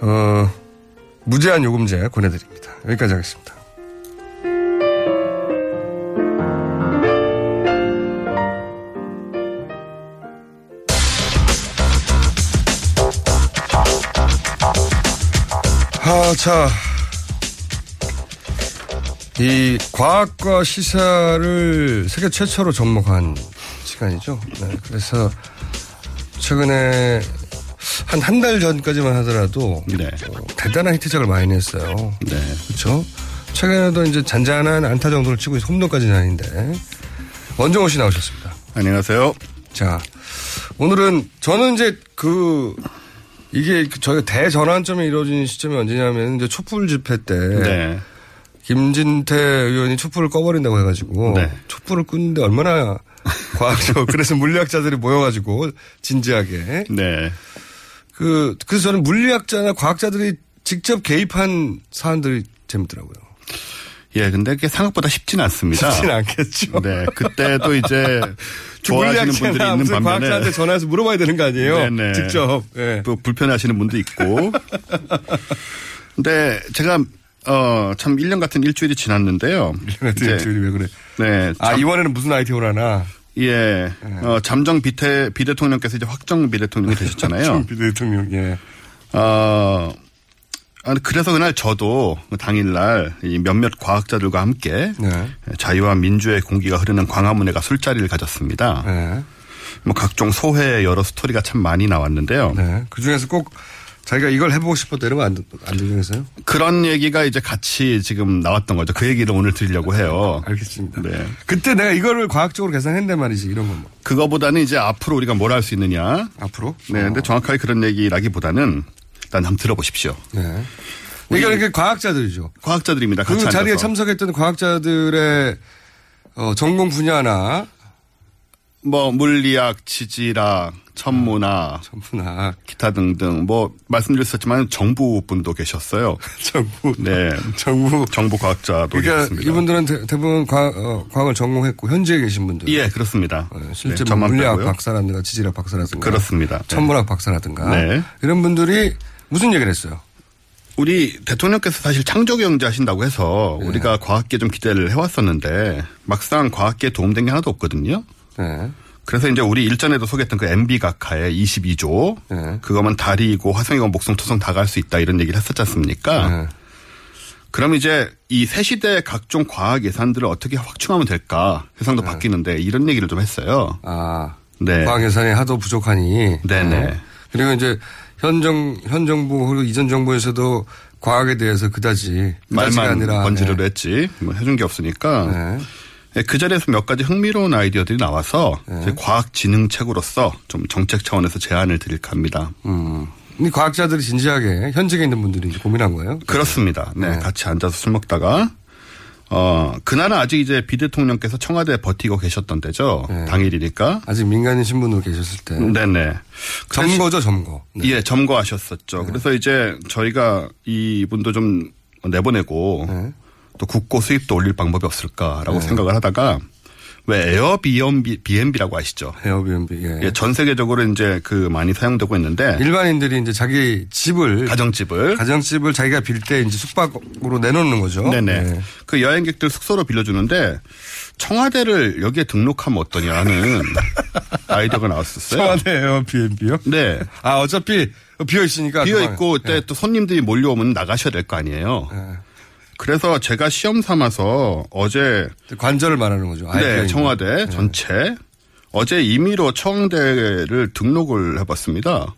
어, 무제한 요금제 보내드립니다. 여기까지 하겠습니다. 아, 자. 이 과학과 시사를 세계 최초로 접목한 시간이죠. 네, 그래서 최근에 한 한 달 전까지만 하더라도 어, 대단한 히트작을 많이 냈어요. 그렇죠. 최근에도 이제 잔잔한 안타 정도를 치고 홈런까지는 아닌데 원정호 씨 나오셨습니다. 안녕하세요. 자 오늘은 저는 이제 그 이게 그 저희가 대전환점이 이루어진 시점이 언제냐면 이제 촛불 집회 때 네. 김진태 의원이 촛불을 꺼버린다고 해가지고 네. 촛불을 끄는데 얼마나 <laughs> 과학적 그래서 물리학자들이 모여가지고 진지하게 네. 그 그래서 저는 물리학자나 과학자들이 직접 개입한 사안들이 재밌더라고요. 예, 근데 그게 생각보다 쉽지는 않습니다. 쉽지는 않겠죠. 네, 그때도 이제 <laughs> 좋아하시는 분들이 있는 반면에 과학자한테 전화해서 물어봐야 되는 거 아니에요? 네네. 직접. 예. 또 불편해하시는 분도 있고. <laughs> 근데 제가 어, 참 1년 같은 일주일이 지났는데요. 1년 같은 일주일이 왜 그래? 네. 아 참- 이번에는 무슨 아이템을 하나? 예. 어, 잠정 비대, 비대통령께서 이제 확정 비대통령이 되셨잖아요. <laughs> 비대통령, 예. 어, 아, 그래서 그날 저도 당일날 이 몇몇 과학자들과 함께 네. 자유와 민주의 공기가 흐르는 광화문에 가 술자리를 가졌습니다. 네. 뭐 각종 소회 여러 스토리가 참 많이 나왔는데요. 네. 그 중에서 꼭 자기가 이걸 해보고 싶었다 이런 거안 안 들리겠어요? 그런 얘기가 이제 같이 지금 나왔던 거죠. 그 얘기를 오늘 드리려고 해요. 알겠습니다. 네. 그때 내가 이거를 과학적으로 계산했단 말이지 이런 건 뭐. 그거보다는 이제 앞으로 우리가 뭘 할 수 있느냐. 앞으로? 네. 근데 정확하게 그런 얘기라기보다는 일단 한번 들어보십시오. 네. 그러니까 이렇게 과학자들이죠. 과학자들입니다. 그 자리에 앉아서. 참석했던 과학자들의 어, 전공 분야나 뭐 물리학, 지질학, 천문학, 천문학, 기타 등등 뭐 말씀드렸었지만 정부 분도 계셨어요. <laughs> 정부, 네, 정부, 정부 과학자도 그러니까 계셨습니다. 이분들은 대, 부분 과학, 어, 과학을 전공했고 현지에 계신 분들. 예, 그렇습니다. 실제 네, 뭐 물리학. 박사라든가 지질학 박사라든가 그렇습니다. 네. 천문학 박사라든가 네. 이런 분들이 무슨 얘기를 했어요? 우리 대통령께서 사실 창조 경제 하신다고 해서 네. 우리가 과학계 좀 기대를 해왔었는데 막상 과학계에 도움된 게 하나도 없거든요. 네. 그래서 이제 우리 일전에도 소개했던 그 MB 각하의 22조 네. 그거면 달이고 화성이고 목성 토성 다 갈 수 있다 이런 얘기를 했었지 않습니까? 네. 그럼 이제 이 새 시대의 각종 과학 예산들을 어떻게 확충하면 될까 세상도 바뀌는데 이런 얘기를 좀 했어요. 네. 아, 네. 과학 예산이 하도 부족하니. 네네. 어. 그리고 이제 현 정, 현 정부 그리고 이전 정부에서도 과학에 대해서 그다지 말만 아니라 번지르르 네. 했지 뭐 해준 게 없으니까 네, 그 자리에서 몇 가지 흥미로운 아이디어들이 나와서 네. 과학진흥책으로서 좀 정책 차원에서 제안을 드릴까 합니다. 음. 이 과학자들이 진지하게 현직에 있는 분들이 이제 고민한 거예요. 그렇습니다. 네, 같이 앉아서 술 먹다가 어, 그날은 아직 이제 비 대통령께서 청와대에 버티고 계셨던 때죠. 당일이니까. 아직 민간인 신분으로 계셨을 때. 네네. 점거죠, 점거. 네. 예, 점거하셨었죠. 그래서 이제 저희가 이분도 좀 내보내고 또 국고 수입도 올릴 방법이 없을까라고 네. 생각을 하다가 왜 에어비앤비, 비앤비라고 아시죠? 에어비앤비, 예. 예, 전 세계적으로 이제 그 많이 사용되고 있는데 일반인들이 이제 자기 집을 가정집을 가정집을 자기가 빌 때 이제 숙박으로 내놓는 거죠. 네네. 네. 그 여행객들 숙소로 빌려주는데 청와대를 여기에 등록하면 어떠냐는 <laughs> 아이디어가 나왔었어요. 청와대 에어비앤비요? 네. 아 어차피 비어 있으니까 비어. 있고 그때 또 손님들이 몰려오면 나가셔야 될 거 아니에요. 그래서 제가 시험 삼아서 어제 관절을 말하는 거죠. 네, 청와대 전체 어제 임의로 청와대를 등록을 해봤습니다.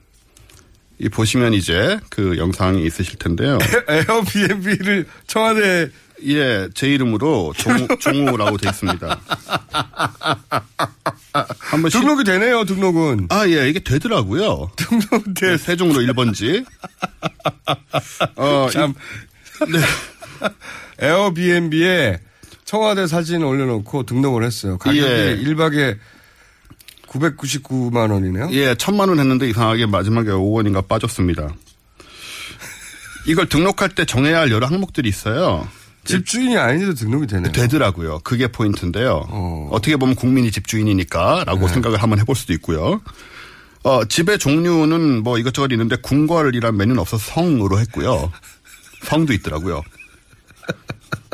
이 보시면 이제 그 영상이 있으실 텐데요. <laughs> 에어비앤비를 청와대 예, 제 이름으로 종, <laughs> 종우라고 돼 있습니다. 한번 등록이 되네요, 등록은. 아, 예, 이게 되더라고요. 등록돼. 세종으로 1번지. <laughs> 어, 참. 네. <laughs> 에어비앤비에 청와대 사진 올려놓고 등록을 했어요. 가격이 예. 1박에 999만 원이네요. 예, 천만 원 했는데 이상하게 마지막에 5원인가 빠졌습니다. 이걸 등록할 때 정해야 할 여러 항목들이 있어요. 집주인이 아닌데도 등록이 되네요. 되더라고요. 그게 포인트인데요. 어. 떻게 보면 국민이 집주인이니까 라고 네. 생각을 한번 해볼 수도 있고요. 어, 집의 종류는 뭐 이것저것 있는데 궁궐이란 메뉴는 없어서 성으로 했고요. 성도 있더라고요.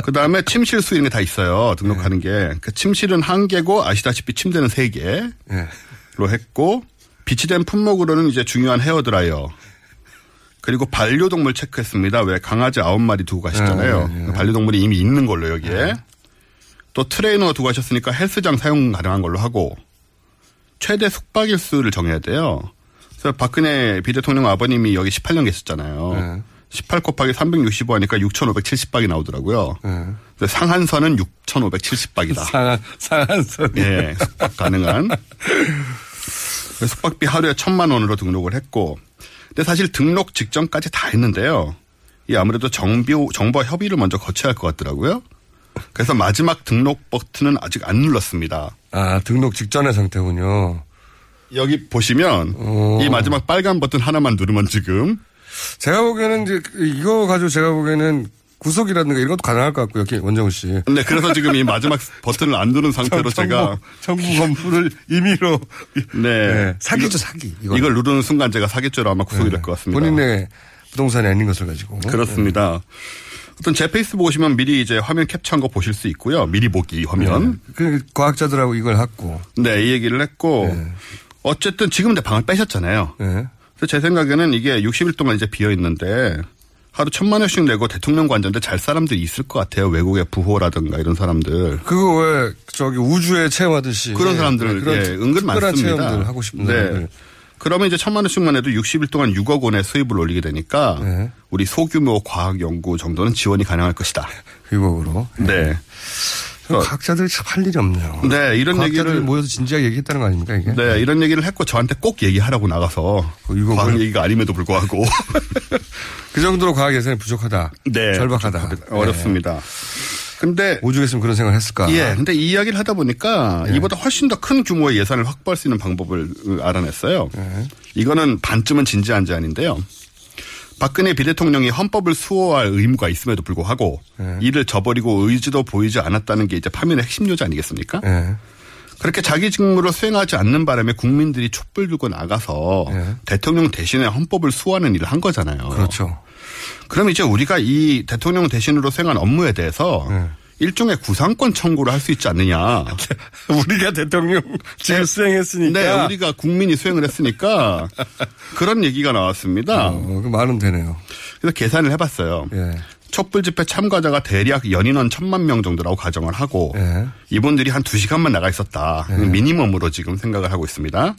그 다음에 침실 수 이런 게 다 있어요. 등록하는 게. 그 침실은 한 개고 아시다시피 침대는 세 개로 네. 했고 비치된 품목으로는 이제 중요한 헤어 드라이어. 그리고 반려동물 체크했습니다. 왜 강아지 아홉 마리 두고 가시잖아요. 네, 네, 네. 반려동물이 이미 있는 걸로 여기에. 또 트레이너 두고 가셨으니까 헬스장 사용 가능한 걸로 하고 최대 숙박일 수를 정해야 돼요. 그래서 박근혜 비대통령 아버님이 여기 18년 계셨잖아요. 18 곱하기 365 하니까 6,570박이 나오더라고요. 그래서 상한선은 6,570박이다. 상한, 상한선. 예, 숙박 가능한. 숙박비 하루에 천만 원으로 등록을 했고, 근데 사실 등록 직전까지 다 했는데요. 이 아무래도 정비, 정보 협의를 먼저 거쳐야 할 것 같더라고요. 그래서 마지막 등록 버튼은 아직 안 눌렀습니다. 아, 등록 직전의 상태군요. 여기 보시면 어. 이 마지막 빨간 버튼 하나만 누르면 지금 제가 보기에는 이제 이거 가지고 제가 보기에는 구속이라든가 이런 것도 가능할 것 같고요. 원정우 씨. 네, 그래서 지금 이 마지막 <laughs> 버튼을 안 누른 상태로 정- 제가 정부 <laughs> 건물을 임의로 네, 네, 사기죠, 이거- 사기. 이거. 이걸 누르는 순간 제가 사기죄로 아마 구속이 될것 같습니다. 본인의 부동산이 아닌 것을 가지고. 그렇습니다. 어떤 제 페이스북 오시면 미리 이제 화면 캡처한 거 보실 수 있고요. 미리 보기 화면. 그 과학자들하고 이걸 했고. 네, 이 얘기를 했고 어쨌든 지금 내 방을 빼셨잖아요. 네. 제 생각에는 이게 60일 동안 이제 비어 있는데 하루 천만 원씩 내고 대통령 관전데 잘 사람들이 있을 것 같아요. 외국의 부호라든가 이런 사람들. 그거 왜 저기 우주에 체험하듯이 그런 사람들 네, 그런 예, 은근 많습니다. 체험들 하고 싶은 네. 사람들. 그러면 이제 천만 원씩만 해도 60일 동안 6억 원의 수입을 올리게 되니까 네. 우리 소규모 과학 연구 정도는 지원이 가능할 것이다. <laughs> 6억으로. 네. 과학자들이 참 할 일이 없네요. 네, 이런 얘기를 모여서 진지하게 얘기했다는 거 아닙니까 이게? 네, 이런 얘기를 했고 저한테 꼭 얘기하라고 나가서 이거 과학 뭐- 얘기가 아님에도 불구하고 <laughs> 그 정도로 과학 예산이 부족하다. 네, 절박하다. 어렵습니다. 근데 오죽했으면 그런 생각을 했을까? 예, 근데 이 이야기를 하다 보니까 네. 이보다 훨씬 더 큰 규모의 예산을 확보할 수 있는 방법을 알아냈어요. 네. 이거는 반쯤은 진지한 제안인데요. 박근혜 비대통령이 헌법을 수호할 의무가 있음에도 불구하고 네. 이를 저버리고 의지도 보이지 않았다는 게 이제 파면의 핵심 요지 아니겠습니까? 네. 그렇게 자기 직무를 수행하지 않는 바람에 국민들이 촛불 들고 나가서 네. 대통령 대신에 헌법을 수호하는 일을 한 거잖아요. 그렇죠. 그럼 이제 우리가 이 대통령 대신으로 수행한 업무에 대해서 네. 일종의 구상권 청구를 할 수 있지 않느냐. <laughs> 우리가 대통령 제일 수행했으니까. 네, 우리가 국민이 수행을 했으니까 <laughs> 그런 얘기가 나왔습니다. 어, 그 말은 되네요. 그래서 계산을 해봤어요. 예. 촛불 집회 참가자가 대략 연인원 천만 명 정도라고 가정을 하고 예. 이분들이 한 두 시간만 나가 있었다. 미니멈으로 지금 생각을 하고 있습니다.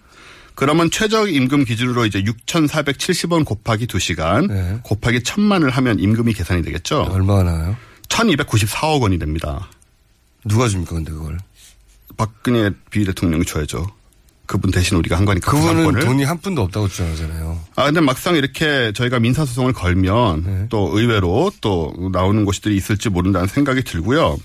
그러면 최저 임금 기준으로 이제 6,470원 곱하기 2시간 네. 곱하기 1,000만을 하면 임금이 계산이 되겠죠. 얼마가 나와요? 1,294억 원이 됩니다. 누가 줍니까 근데 그걸? 박근혜 비대통령이 줘야죠. 그분 대신 우리가 한 거니까 그분은 구상권을. 돈이 한 푼도 없다고 주장하잖아요. 아, 근데 막상 이렇게 저희가 민사 소송을 걸면 네. 또 의외로 또 나오는 곳들이 있을지 모른다는 생각이 들고요.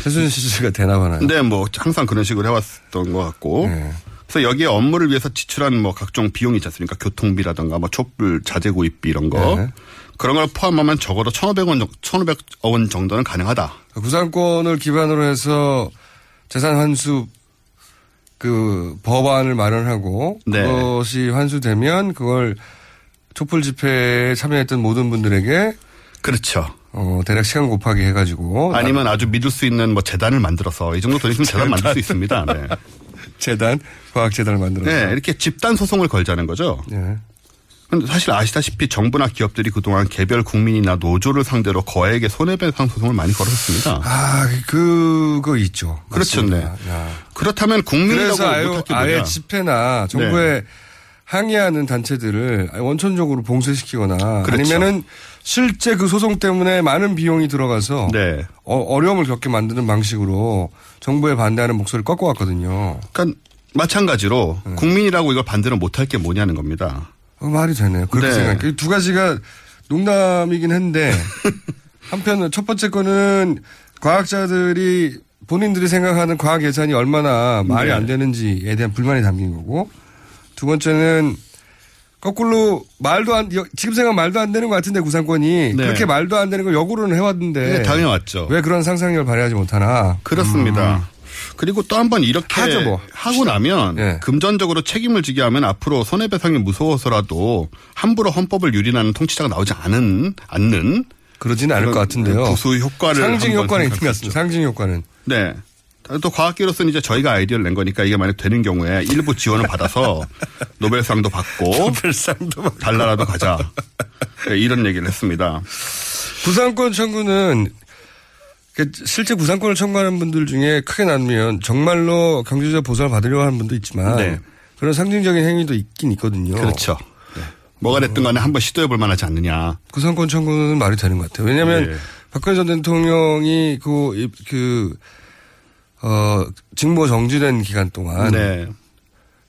최순실 씨가 대나봐나요. 근데 뭐 항상 그런 식으로 해왔던 것 같고. 네. 그래서 여기에 업무를 위해서 지출한 뭐 각종 비용이 있지 않습니까? 교통비라든가 뭐 촛불 자재 구입비 이런 거. 네. 그런 걸 포함하면 적어도 1,500원, 1,500억 원 정도는 가능하다. 구상권을 기반으로 해서 재산 환수 그 법안을 마련하고 네. 그것이 환수되면 그걸 촛불 집회에 참여했던 모든 분들에게 그렇죠. 어, 대략 시간 곱하기 해가지고 아니면 아주 믿을 수 있는 뭐 재단을 만들어서 이 정도 돈 있으면 재단 만들 수 있습니다. 네. <laughs> 재단 과학 재단을 만들어서 네, 이렇게 집단 소송을 걸자는 거죠. 네. 사실 아시다시피 정부나 기업들이 그동안 개별 국민이나 노조를 상대로 거액의 손해배상 소송을 많이 걸었습니다. 아, 그거 있죠. 그렇죠. 네. 야. 그렇다면 국민이라고 그래서 아예, 아예? 집회나 정부에 네. 항의하는 단체들을 원천적으로 봉쇄시키거나 그렇죠. 아니면은 실제 그 소송 때문에 많은 비용이 들어가서 네. 어, 려움을 겪게 만드는 방식으로 정부에 반대하는 목소리를 꺾어왔거든요. 그러니까 마찬가지로 네. 국민이라고 이걸 반대로 못할 게 뭐냐는 겁니다. 어, 말이 되네요. 그렇게 네. 생각해. 이두 가지가 농담이긴 한데 <laughs> 한편은 첫 번째 거는 과학자들이 본인들이 생각하는 과학 예산이 얼마나 말이 네. 안 되는지에 대한 불만이 담긴 거고 두 번째는 거꾸로 말도 안 여- 지금 생각 말도 안 되는 것 같은데 구상권이 네. 그렇게 말도 안 되는 걸 역으로는 해왔는데 네, 당해왔죠. 왜 그런 상상력을 발휘하지 못하나 그렇습니다. 그리고 또 한 번 이렇게 음. 하죠, 뭐. 하고 나면 네. 금전적으로 책임을 지게 하면 앞으로 손해배상이 무서워서라도 함부로 헌법을 유린하는 통치자가 나오지 않은 않는 그러지는 않을 것 같은데요. 부수 효과를 상징 효과는 있는 것 같습니다. 상징 효과는. 네. 또 과학계로서는 이제 저희가 아이디어를 낸 거니까 이게 만약 되는 경우에 일부 지원을 받아서 <laughs> 노벨상도 받고 노벨상도 받고 달나라도 가자. 네, 이런 얘기를 했습니다. 구상권 청구는 그 실제 구상권을 청구하는 분들 중에 크게 나누면 정말로 경제적 보상을 받으려고 하는 분도 있지만 네. 그런 상징적인 행위도 있긴 있거든요. 그렇죠. 네. 뭐가 됐든 간에 한번 시도해 볼 만하지 않느냐. 구상권 청구는 말이 되는 것 같아요. 왜냐하면 네. 박근혜 전 대통령이 그, 이- 그, 어, 직무 정지된 기간 동안 네.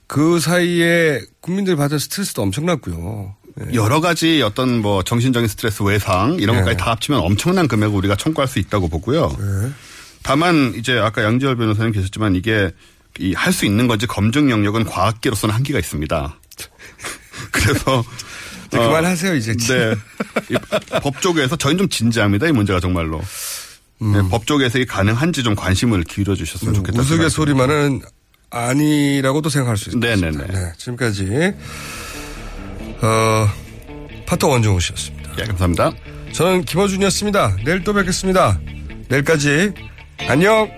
그 사이에 국민들이 받은 스트레스도 엄청났고요. 네. 여러 가지 어떤 뭐 정신적인 스트레스 외상 이런 네. 것까지 다 합치면 엄청난 금액을 우리가 청구할 수 있다고 보고요. 다만 이제 아까 양지열 변호사님 계셨지만 이게 이할수 있는 건지 검증 영역은 과학계로서는 한계가 있습니다. <laughs> 그래서 이제 그만하세요, 이제. 네. 이 <laughs> 법조계에서 저희는 좀 진지합니다. 이 문제가 정말로. 네, 법조계에서 이게 가능한지 좀 관심을 기울여 주셨으면 좋겠다. 음. 우스갯소리만은 아니라고도 생각할 수 있습니다. 네네네. 네, 지금까지 어, 파터 원종우 씨였습니다. 예, 감사합니다. 저는 김어준이었습니다. 내일 또 뵙겠습니다. 내일까지 안녕.